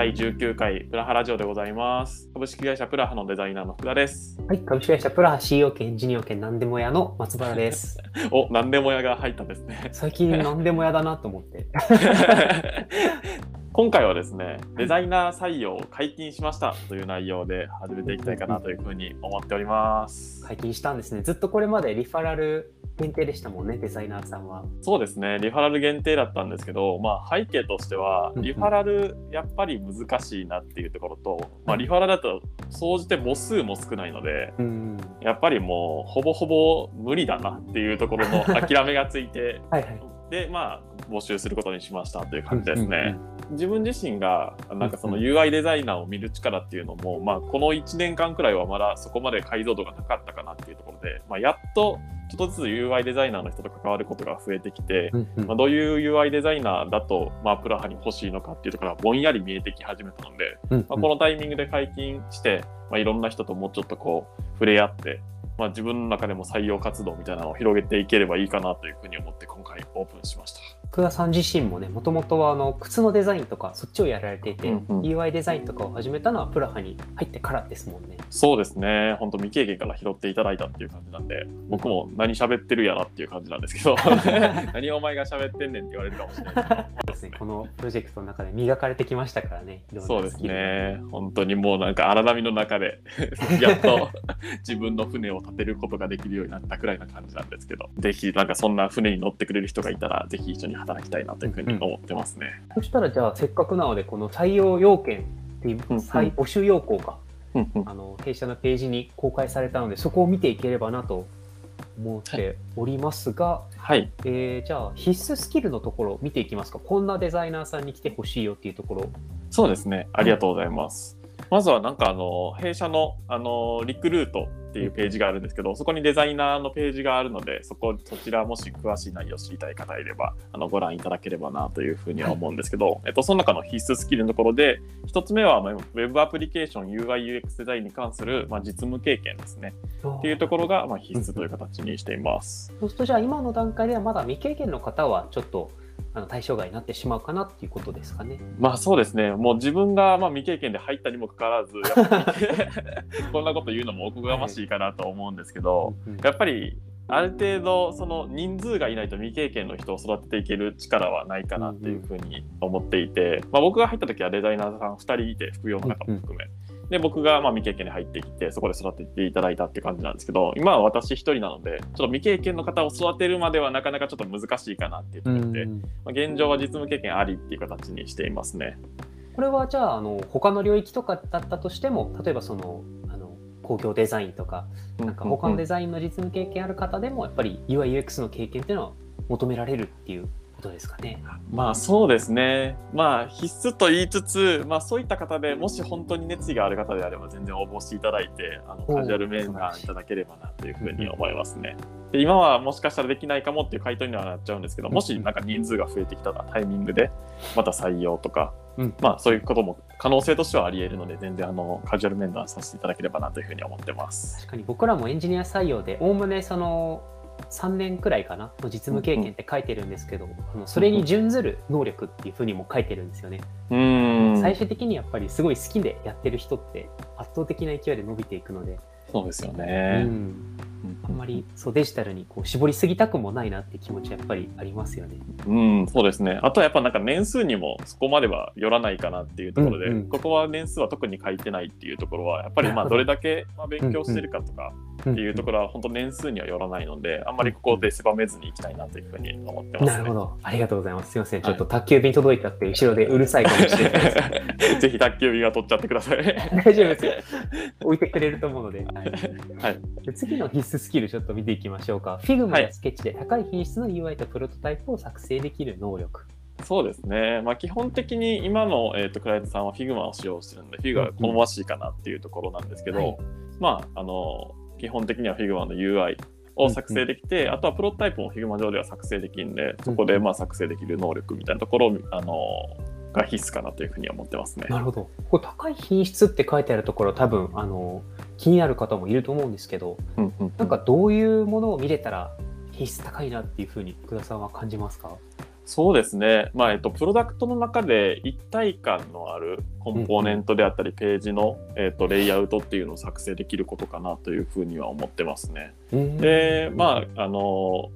第19回プラハラジオでございます。株式会社プラハのデザイナーの福田です。はい、株式会社プラハ CEO 兼エンジニア兼何でも屋の松原です。お、なんでも屋が入ったんですね。最近何でも屋だなと思って。今回はですね、デザイナー採用を解禁しましたという内容で始めていきたいかなというふうに思っております。解禁したんですね。ずっとこれまでリファラル限定でしたもんね、デザイナーさんは。そうですね、リファラル限定だったんですけど、まあ、背景としては、うんうんリファラルやっぱり難しいなっていうところと、まあ、リファラルだと総じて母数も少ないので、うん。やっぱりもうほぼほぼ無理だなっていうところの諦めがついて はいはい。でまあ募集することにしましたという感じですね。うんうん自分自身がなんかそのうん UI デザイナーを見る力っていうのも、まあ、この1年間くらいはまだそこまで解像度がなかったかなっていうところで、まあ、やっとちょっとずつ UI デザイナーの人と関わることが増えてきて、まあ、どういう UI デザイナーだと、まあ、プラハに欲しいのかっていうところがぼんやり見えてき始めたので、うん。まあ、このタイミングで解禁して、まあ、いろんな人ともうちょっとこう触れ合って、まあ、自分の中でも採用活動みたいなのを広げていければいいかなというふうに思って今回オープンしました。福田さん自身もね、もともとはあの靴のデザインとかそっちをやられていて、うんうん UI デザインとかを始めたのはプラハに入ってからですもんね。そうですね本当未経験から拾っていただいたっていう感じなんで僕も何喋ってるやらっていう感じなんですけど 何お前が喋ってんねんって言われるかもしれないですね、このプロジェクトの中で磨かれてきましたからね。そうですね。本当にもうなんか荒波の中で やっと 自分の船を立てることができるようになったくらいな感じなんですけど、ぜひなんかそんな船に乗ってくれる人がいたら、ぜひ一緒に働きたいなというふうに思ってますね。そしたらじゃあせっかくなのでこの採用要件っていうう募集要項がうんうんあの弊社のページに公開されたのでそこを見ていければなと思っておりますが、はい。えーじゃあ必須スキルのところを見ていきますかこんなデザイナーさんに来てほしいよっていうところそうですね。ありがとうございます。まずはなんかあの弊社のあのリクルートっていうページがあるんですけど、そこにデザイナーのページがあるので、そこそちらもし詳しい内容を知りたい方いればあのご覧いただければなというふうには思うんですけど、えっとその中の必須スキルのところで、一つ目はまあウェブアプリケーション UI UX デザインに関するまあ実務経験ですね。っていうところがまあ必須という形にしています。そうするとじゃあ今の段階ではまだ未経験の方はちょっとあの対象外になってしまうかなっていうことですかね。まあそうですね、もう自分がまあ未経験で入ったにもかかわらず、こんなこと言うのもおこがましいかなと思うんですけど、うんやっぱりある程度その人数がいないと未経験の人を育てていける力はないかなっていうふうに思っていて、まあ、僕が入った時はデザイナーさん2人いて副業の方も含め。で僕がまあ未経験で入ってきてそこで育てていただいたって感じなんですけど今は私一人なのでちょっと未経験の方を育てるまではなかなかちょっと難しいかなっていうところで、うんまあ、現状は実務経験ありっていう形にしていますね。これはじゃああの他の領域とかだったとしても例えばそのあの工業デザインとかなんか他のデザインの実務経験ある方でもやっぱり UIUX の経験っていうのは求められるっていうことですかね。まあそうですね。まあ必須と言いつつ、まあそういった方でもし本当に熱意がある方であれば全然応募していただいて、あのカジュアル面談いただければなというふうに思いますね。で今はもしかしたらできないかもっていう回答にはなっちゃうんですけど、もしなんか人数が増えてきたらタイミングでまた採用とか、うんまあそういうことも可能性としてはあり得るので、全然あのカジュアル面談させていただければなというふうに思ってます。確かに僕らもエンジニア採用でおおむねその3年くらいかなの実務経験って書いてるんですけど、あのそれに準ずる能力っていうふうにも書いてるんですよね。うーん。最終的にやっぱりすごい好きでやってる人って圧倒的な勢いで伸びていくので、そうですようね。ん、あんまりそうデジタルにこう絞りすぎたくもないなって気持ちはやっぱりありますよね。うん、そうですね。あとはやっぱなんか年数にもそこまではよらないかなっていうところで、うんうんここは年数は特に書いてないっていうところは、やっぱりまあどどれだけまあ勉強してるかとかっていうところは本当年数にはよらないので、あんまりここで狭めずにいきたいなというふうに思ってますね。なるほど。ありがとうございます。すいません。ちょっと宅急便届いちゃって、後ろでうるさいかもしれないです。ぜひ宅急便は取っちゃってください。大丈夫ですよ。置いてくれると思うので。はいはい。で次の必須スキルちょっと見ていきましょうか。Figma はいやスケッチで高い品質の UI とプロトタイプを作成できる能力。そうですね。まあ基本的に今の、えー、とクライアントさんは Figma を使用してるので、Figma が好ましいかなっていうところなんですけど、はいまあ、あの、基本的には Figma の UI を作成できて、あとはプロトタイプも Figma 上では作成できるんで、そこでまあ作成できる能力みたいなところを、あの、が必須かなというふうに思ってますね。なるほど。これ高い品質って書いてあるところ多分あの気になる方もいると思うんですけど、うんうんうんなんかどういうものを見れたら品質高いなっていうふうに福田さんは感じますか？そうですね、まあえっと、プロダクトの中で一体感のあるコンポーネントであったり、ページの、えっと、レイアウトっていうのを作成できることかなというふうには思ってますね。で、まあ、あの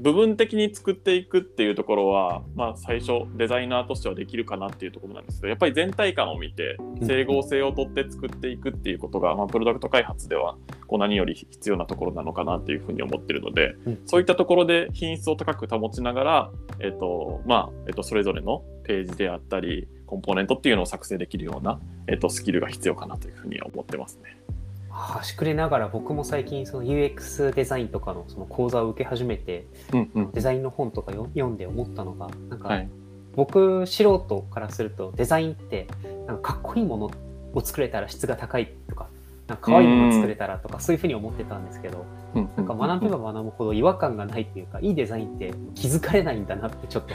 部分的に作っていくっていうところは、まあ、最初デザイナーとしてはできるかなっていうところなんですけどやっぱり全体感を見て整合性をとって作っていくっていうことが、まあ、プロダクト開発ではこう何より必要なところなのかなっていうふうに思ってるので、そういったところで品質を高く保ちながら、えっとまあえっと、それぞれのページであったりコンポーネントっていうのを作成できるような、えっと、スキルが必要かなというふうには思ってますね。端くれながら僕も最近その UX デザインとかのその講座を受け始めて、うんうん、デザインの本とか読んで思ったのがなんか、はい、僕素人からするとデザインってなんかかっこいいものを作れたら質が高いとかなんか可愛いもの作れたらとかそういうふうに思ってたんですけど、なんか学べば学ぶほど違和感がないっていうかいいデザインって気づかれないんだなってちょっと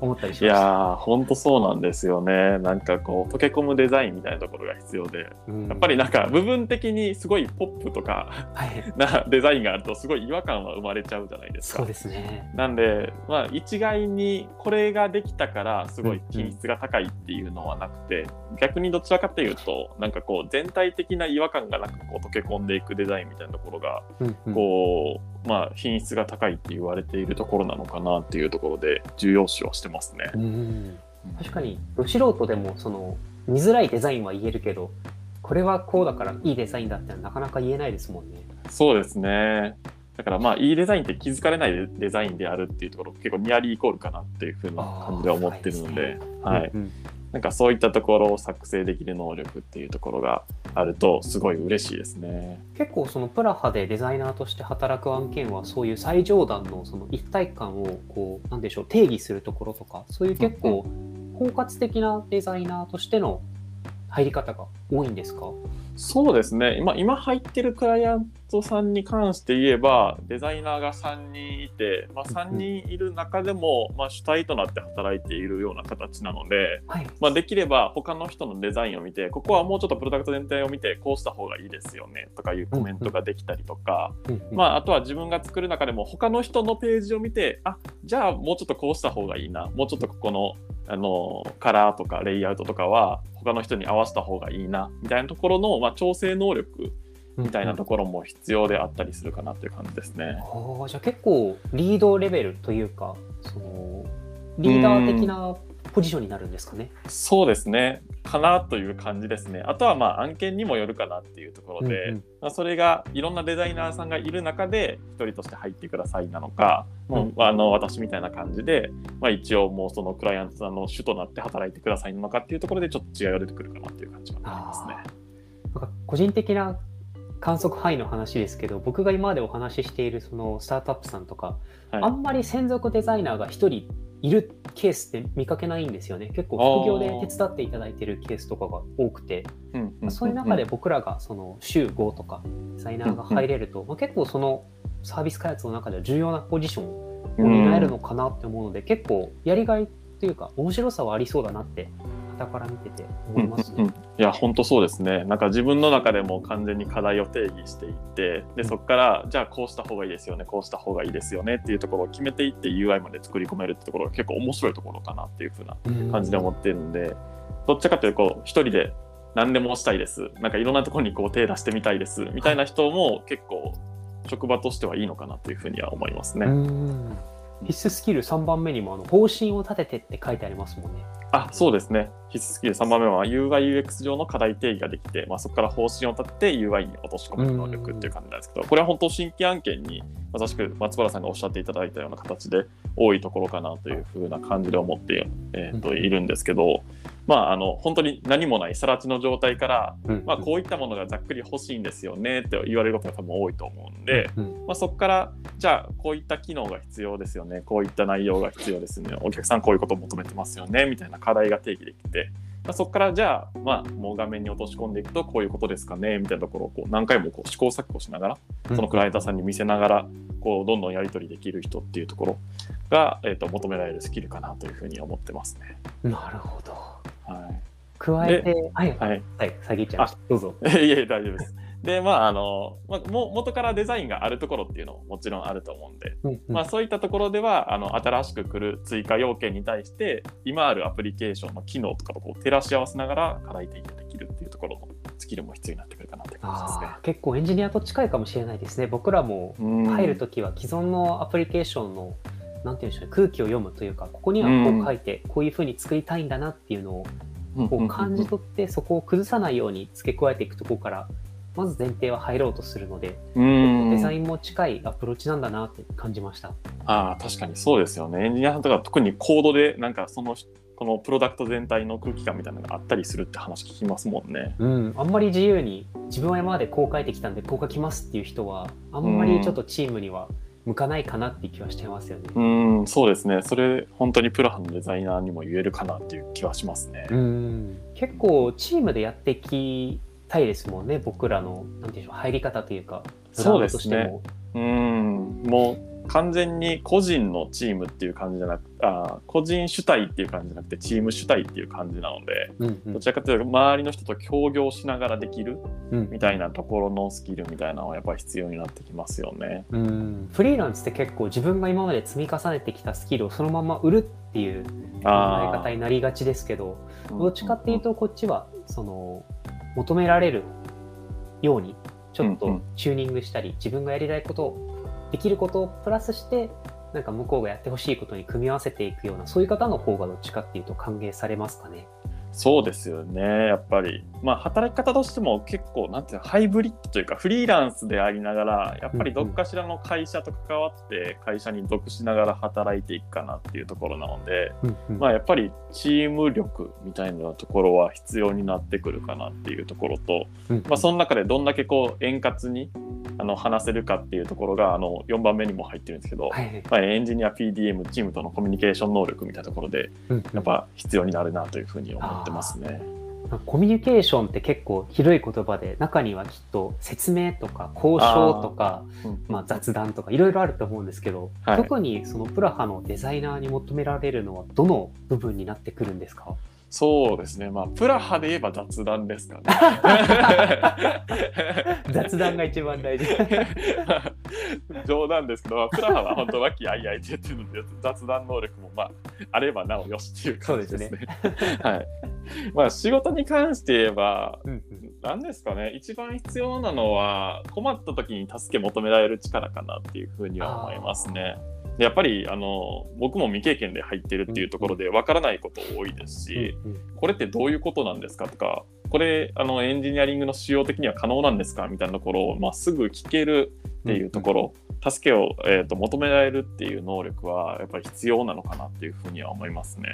思ったりしました。いや本当そうなんですよね。なんかこう溶け込むデザインみたいなところが必要で、うん、やっぱりなんか部分的にすごいポップとか、はい、なデザインがあるとすごい違和感は生まれちゃうじゃないですか。そうですね。なんでまあ一概にこれができたからすごい品質が高いっていうのはなくて、うんうん、逆にどちらかというとなんかこう全体的な違和感がなくこう溶け込んでいくデザインみたいなところが、うんうん、こうまあ品質が高いって言われているところなのかなっていうところで重要視はしてますね。うん確かにど素人でもその見づらいデザインは言えるけどこれはこうだからいいデザインだってなかなか言えないですもんね。そうですね。だからまあいいデザインって気づかれないデザインであるっていうところ結構ニアリーイコールかなっていうふうな感じで思ってるので、はい、なんかそういったところを作成できる能力っていうところがあるとすごい嬉しいですね。結構そのプラハでデザイナーとして働く案件はそういう最上段のその一体感をこうなんでしょう定義するところとかそういう結構包括的なデザイナーとしての入り方が多いんですか？そうですね。今今入ってるクライアントさんに関して言えばデザイナーが3人いて、まあ、3人いる中でも、まあ、主体となって働いているような形なので、はい、まあ、できれば他の人のデザインを見てここはもうちょっとプロダクト全体を見てこうした方がいいですよねとかいうコメントができたりとか、まあ、あとは自分が作る中でも他の人のページを見てあじゃあもうちょっとこうした方がいいなもうちょっとここのあのカラーとかレイアウトとかは他の人に合わせた方がいいなみたいなところの、まあ、調整能力みたいなところも必要であったりするかなという感じですね。うん、じゃあ結構リードレベルというかそのリーダー的なポジションになるんですかね。そうですね。かなという感じですね。あとはまあ案件にもよるかなっていうところで、うんうん、まあ、それがいろんなデザイナーさんがいる中で一人として入ってくださいなのか、もうあの私みたいな感じで、まあ、一応もうそのクライアントさんの主となって働いてくださいなのかっていうところでちょっと違いが出てくるかなっていう感じがありますね。なんか個人的な観測範囲の話ですけど僕が今までお話ししているそのスタートアップさんとか、はい、あんまり専属デザイナーが1人いるケースって見かけないんですよね。結構副業で手伝っていただいてるケースとかが多くて、まあ、そういう中で僕らがその週5とかデザイナーが入れると、まあ、結構そのサービス開発の中では重要なポジションを担えるのかなって思うので、結構やりがいというか面白さはありそうだなって傍から見てて思いますね。うんうん、いや本当そうですねなんか自分の中でも完全に課題を定義していってでそこからじゃあこうした方がいいですよねこうした方がいいですよねっていうところを決めていって UI まで作り込めるってところが結構面白いところかなっていうふうな感じで思ってるんで、どっちかというとこう一人で何でもしたいですなんかいろんなところにこう手出してみたいですみたいな人も結構職場としてはいいのかなというふうには思いますね。必須スキル3番目にもあの方針を立ててって書いてありますもんね。あそうですね。必須スキル。3番目は UI、UX 上の課題定義ができて、まあ、そこから方針を立てて UI に落とし込める能力っていう感じなんですけど、これは本当新規案件にまさしく松原さんがおっしゃっていただいたような形で多いところかなというふうな感じで思って、えー、といるんですけど、まあ、あの本当に何もない更地の状態から、まあ、こういったものがざっくり欲しいんですよねって言われることが多分多いと思うんで、まあ、そこからじゃあこういった機能が必要ですよねこういった内容が必要ですねお客さんこういうことを求めてますよねみたいな課題が定義できて。まあ、そこからじゃあ、まあ、もう画面に落とし込んでいくとこういうことですかねみたいなところをこう何回もこう試行錯誤しながらそのクライアントさんに見せながらこうどんどんやり取りできる人っていうところが、えー、と求められるスキルかなというふうに思ってますね。なるほど。はい加えて、はい、はい、はい、ちゃいました。どうぞ。いえ、大丈夫です。でまああの、まあ、も元からデザインがあるところっていうのももちろんあると思うんで、うんうん。まあ、そういったところではあの新しく来る追加要件に対して今あるアプリケーションの機能とかとこう照らし合わせながら課題提起できるっていうところのスキルも必要になってくるかなって感じですね。結構エンジニアと近いかもしれないですね。僕らもうん。入るときは既存のアプリケーションのなんていうんでしょうね空気を読むというかここにはこう書いて、こういうふうに作りたいんだなっていうのをこう感じ取ってそこを崩さないように付け加えていくところからまず前提は入ろうとするので、うんデザインも近いアプローチなんだなって感じました。ああ確かにそうですよねエンジニアさんとか特にコードでなんかそのこのプロダクト全体の空気感みたいなのがあったりするって話聞きますもんね。うん、あんまり自由に自分は今までこう書いてきたんでこう書きますっていう人はあんまりちょっとチームには向かないかなって気はしてますよね。うんそうですねそれ本当にプラハのデザイナーにも言えるかなっていう気はしますね。うん結構チームでやっていきたいですもんね僕らのなんていうんでしょう入り方というかブランドとしても。うん。もう完全に個人のチームっていう感じじゃなくあー個人主体っていう感じじゃなくてチーム主体っていう感じなのでうんうん。どちらかというと周りの人と協業しながらできるうん。みたいなところのスキルみたいなのはやっぱり必要になってきますよね。うん。フリーランスって結構自分が今まで積み重ねてきたスキルをそのまま売るっていう考えあ方になりがちですけどー。どっちかっていうとこっちはその求められるようにちょっとうんうんチューニングしたり自分がやりたいことをできることをプラスしてなんか向こうがやってほしいことに組み合わせていくようなそういう方の方がどっちかっていうと歓迎されますかね。そうですよね。やっぱり。まあ働き方としても結構なんていうのハイブリッドというかフリーランスでありながらやっぱりどっかしらの会社と関わって会社に属しながら働いていくかなっていうところなので、まあ、やっぱりチーム力みたいなところは必要になってくるかなっていうところと、うんまあ、その中でどんだけこう円滑にあの話せるかっていうところがあの4番目にも入ってるんですけど、まあ、エンジニア PDM チームとのコミュニケーション能力みたいなところでやっぱ必要になるなというふうに思ってますね。コミュニケーションって結構広い言葉で中にはきっと説明とか交渉とかまあ、雑談とかいろいろあると思うんですけど、はい特にそのプラハのデザイナーに求められるのはどの部分になってくるんですか？そうですね、まあ、プラハで言えば雑談ですかね。雑談が一番大事。冗談ですけど、まあプラハは本当、和気あいあいって言ってるので、雑談能力も、まあ、あればなおよしっていう感じですね。はい。まあ、仕事に関して言えば、何ですかね、一番必要なのは、困った時に助け求められる力かなっていうふうには思いますね。でやっぱりあの僕も未経験で入ってるっていうところでわからないこと多いですし、これってどういうことなんですかとかこれあのエンジニアリングの仕様的には可能なんですかみたいなところを、まあ、すぐ聞けるっていうところ、助けを、えー、と求められるっていう能力はやっぱり必要なのかなっていうふうには思いますね。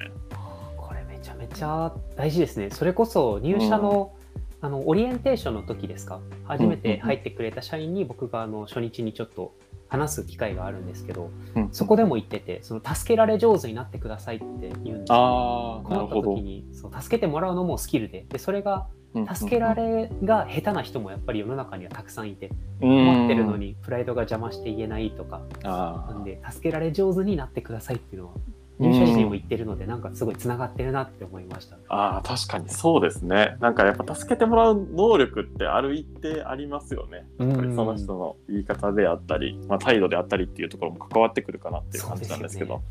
これめちゃめちゃ大事ですね。それこそ入社の,、あのオリエンテーションの時ですか？初めて入ってくれた社員に僕があの初日にちょっと話す機会があるんですけどうんそこでも言っててその助けられ上手になってくださいって言うんですよ、ね。ああな困った時。にそう助けてもらうのもスキルででそれが助けられが下手な人もやっぱり世の中にはたくさんいて困困ってるのにプライドが邪魔して言えないとか。あなんで助けられ上手になってくださいっていうのは入社時にも言ってるのでなんかすごいつながってるなって思いました。あー確かにそうですね。なんかやっぱ助けてもらう能力ってある一定ありますよね。やっぱりその人の言い方であったり、まあ、態度であったりっていうところも関わってくるかなっていう感じなんですけど。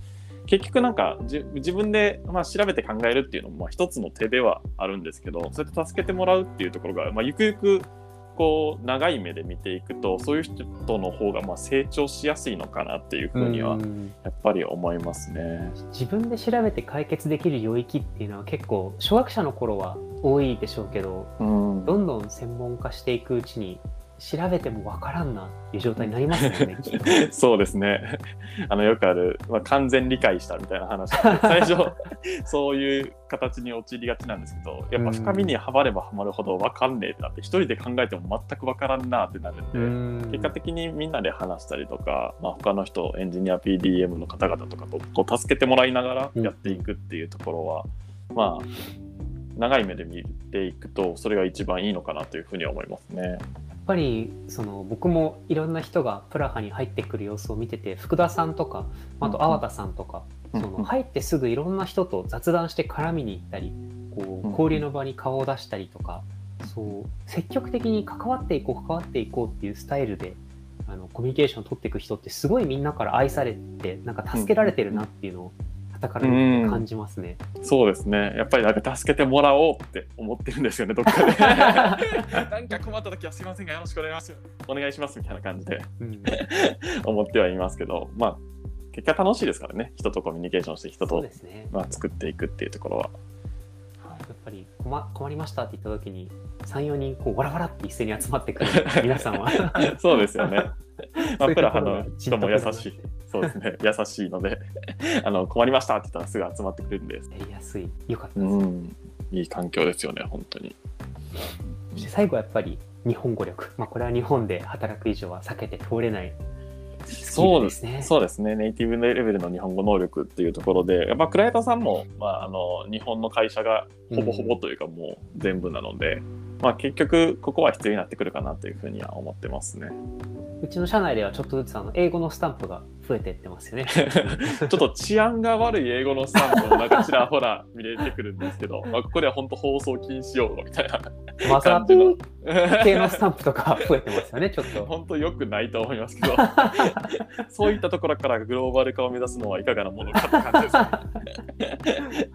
結局なんかじ自分で、まあ、調べて考えるっていうのもまあ一つの手ではあるんですけどそうやって助けてもらうっていうところが、まあ、ゆくゆくこう長い目で見ていくとそういう人の方がまあ成長しやすいのかなっていうふうにはうんやっぱり思いますね。自分で調べて解決できる領域っていうのは結構初学者の頃は多いでしょうけどうんどんどん専門化していくうちに調べてもわからんなっていう状態になりますよね。そうですね。あのよくある、まあ、完全理解したみたいな話 最初そういう形に陥りがちなんですけどやっぱ深みにはまればはまるほど分かんねえってなって一人で考えても全く分からんなってなるんで、結果的にみんなで話したりとか、まあ、他の人エンジニア PDM の方々とかとこう助けてもらいながらやっていくっていうところは、まあ長い目で見ていくとそれが一番いいのかなというふうには思いますね。やっぱりその僕もいろんな人がプラハに入ってくる様子を見てて福田さんとかあと粟田さんとか、うんその入ってすぐいろんな人と雑談して絡みに行ったりこうんう交流の場に顔を出したりとか、そう積極的に関わっていこう関わっていこうっていうスタイルであのコミュニケーションを取っていく人ってすごいみんなから愛されてなんか助けられてるなっていうのを傍から見て感じますね、そうですね。やっぱりなんか助けてもらおうって思ってるんですよねどっかで。なんか困った時はすいませんがよろしくお願いしますお願いしますみたいな感じで、うん、思ってはいますけどまあ結果楽しいですからね。人とコミュニケーションして人と、ね、まあ、作っていくっていうところは。やっぱり困困りましたって言った時に34人こうわらわらって一斉に集まってくる皆さんは。そうですよね。まあ、プラハの人も優しい。そうですね。優しいので あの困りましたって言ったらすぐ集まってくれるんです。やりやすい。よかったです、うん。いい環境ですよね、本当に。最後はやっぱり日本語力。まあ、これは日本で働く以上は避けて通れないそうですね。そうですね。ネイティブレベルの日本語能力っていうところで、やっぱクライアントさんも、まあ、あの日本の会社がほぼほぼというかもう全部なので、うん、まあ、結局ここは必要になってくるかなというふうには思ってますね。うちの社内ではちょっとずつあの英語のスタンプが増えていってますよね。ちょっと治安が悪い英語のスタンプもなんかちらほら見れてくるんですけど、まあ、ここでは本当放送禁止用語みたいなまさピ系のスタンプとか増えてますよね、ちょっと。本当よくないと思いますけど、そういったところからグローバル化を目指すのはいかがなものかって感じです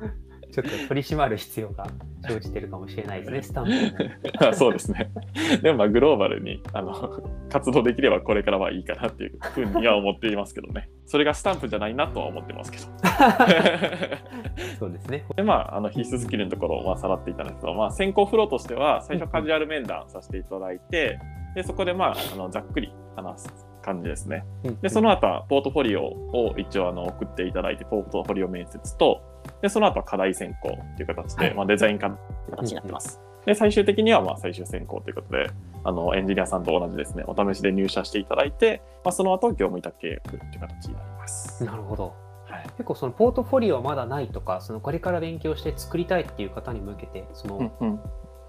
ね。ちょっと取り締まる必要が生じてるかもしれないですね、スタンプそうですね。でもまあグローバルにあの 活動できればこれからはいいかなっていうふうには思っていますけどね。それがスタンプじゃないなとは思ってますけど。そうですね。でまああの必須スキルのところをまあさらっていたんですけど、まあ、先行フローとしては最初カジュアル面談させていただいて、でそこでまああのざっくり話す感じですね。でその後はポートフォリオを一応あの送っていただいてポートフォリオ面接とで、その後は課題選考っていう形で、はい、まあ、デザイン化形になってます。で、最終的にはまあ最終選考ということで、あのエンジニアさんと同じですね、お試しで入社していただいて、まあ、その後業務委託契約という形になります。なるほど。はい、結構そのポートフォリオまだないとか、そのこれから勉強して作りたいっていう方に向けて、その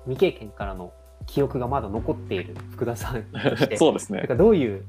未経験からの記憶がまだ残っている福田さんとして、そうですね。どういう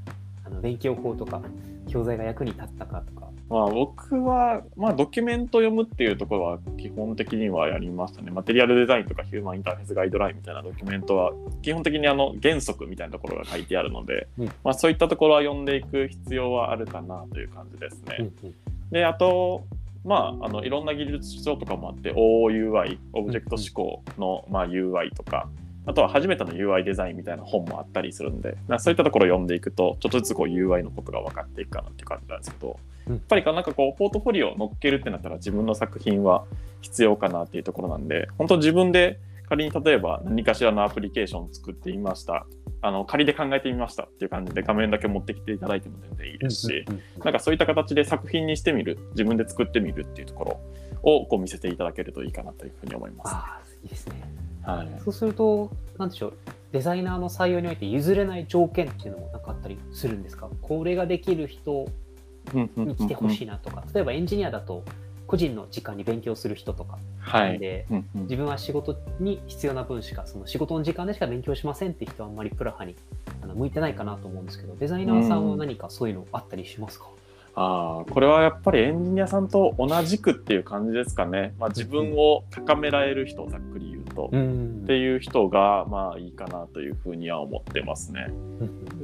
あの勉強法とか教材が役に立ったかとか。まあ、僕は、まあ、ドキュメント読むっていうところは基本的にはやりましたね。マテリアルデザインとかヒューマンインターフェースガイドラインみたいなドキュメントは基本的にあの原則みたいなところが書いてあるので、うん、まあ、そういったところは読んでいく必要はあるかなという感じですね。うんうん、であとまあ、あのいろんな技術書とかもあって OUI オブジェクト思考の、まあ、UI とかあとは初めての UI デザインみたいな本もあったりするんで、そういったところを読んでいくと、ちょっとずつこう UI のことが分かっていくかなっていう感じなんですけど、やっぱりなんかこう、ポートフォリオを乗っけるってなったら自分の作品は必要かなっていうところなんで、本当自分で仮に例えば何かしらのアプリケーションを作ってみました。あの仮で考えてみましたっていう感じで画面だけ持ってきていただいても全然いいですし、なんかそういった形で作品にしてみる、自分で作ってみるっていうところをこう見せていただけるといいかなというふうに思います。あいいですね。はい、そうすると、なんでしょう、デザイナーの採用において譲れない条件っていうのもなんかあったりするんですか？これができる人に来てほしいなとか、例えばエンジニアだと個人の時間に勉強する人とか。で、はい、自分は仕事に必要な分しかその仕事の時間でしか勉強しませんって人はあんまりプラハにあの向いてないかなと思うんですけどデザイナーさんは何かそういうのあったりしますか、あこれはやっぱりエンジニアさんと同じくっていう感じですかね、まあ、自分を高められる人、ざっくり言うと、うん、っていう人がまあいいかなというふうには思ってますね。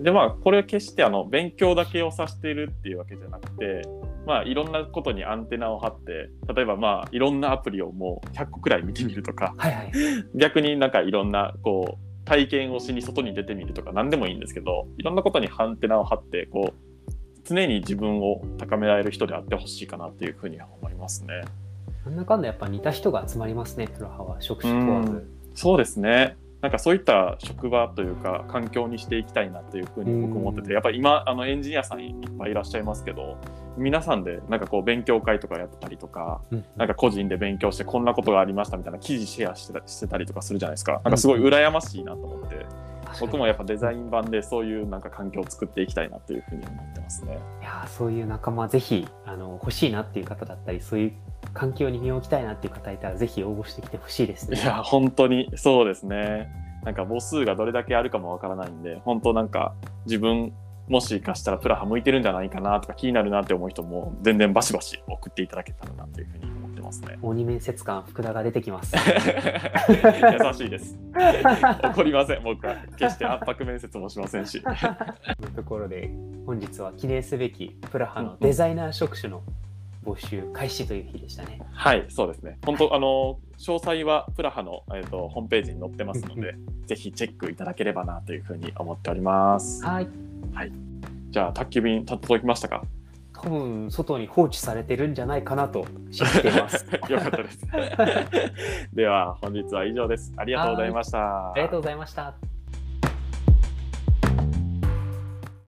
でまあこれ決してあの勉強だけを指しているっていうわけじゃなくて、まあ、いろんなことにアンテナを張って例えばまあいろんなアプリをもう100個くらい見てみるとか、はいはい、逆になんかいろんなこう体験をしに外に出てみるとか何でもいいんですけどいろんなことにアンテナを張ってこう常に自分を高められる人であってほしいかなっていうふうには思いますね。なんだかんだやっぱ似た人が集まりますね、プロハは職種問わず。そうですね。なんかそういった職場というか環境にしていきたいなというふうに僕思ってて、やっぱり今あのエンジニアさんいっぱいいらっしゃいますけど、皆さんでなんかこう勉強会とかやったりとか、なんか個人で勉強してこんなことがありましたみたいな記事シェアしてたしてたりとかするじゃないですか。なんかすごい羨ましいなと思って。僕もやっぱデザイン版でそういうなんか環境を作っていきたいなというふうに思ってますね。いやそういう仲間ぜひあの欲しいなっていう方だったりそういう環境に身を置きたいなっていう方いたらぜひ応募してきてほしいですね。いや本当にそうですね。なんか母数がどれだけあるかもわからないんで本当なんか自分もしかしたらプラハ向いてるんじゃないかなとか気になるなって思う人も全然バシバシ送っていただけたらなというふうにます。ね。鬼面接官福田が出てきます。優しいです。怒りません、僕は。決して圧迫面接もしませんし。とところで本日は記念すべきプラハのデザイナー職種の募集開始という日でしたね。はい、そうですね。本当、あの、詳細はプラハの、えー、とホームページに載ってますので、ぜひチェックいただければなというふうに思っております。はい。じゃあ、宅急便届きましたか？多分外に放置されてるんじゃないかなと信じています。よかったです。では、本日は以上です。ありがとうございました。ありがとうございました。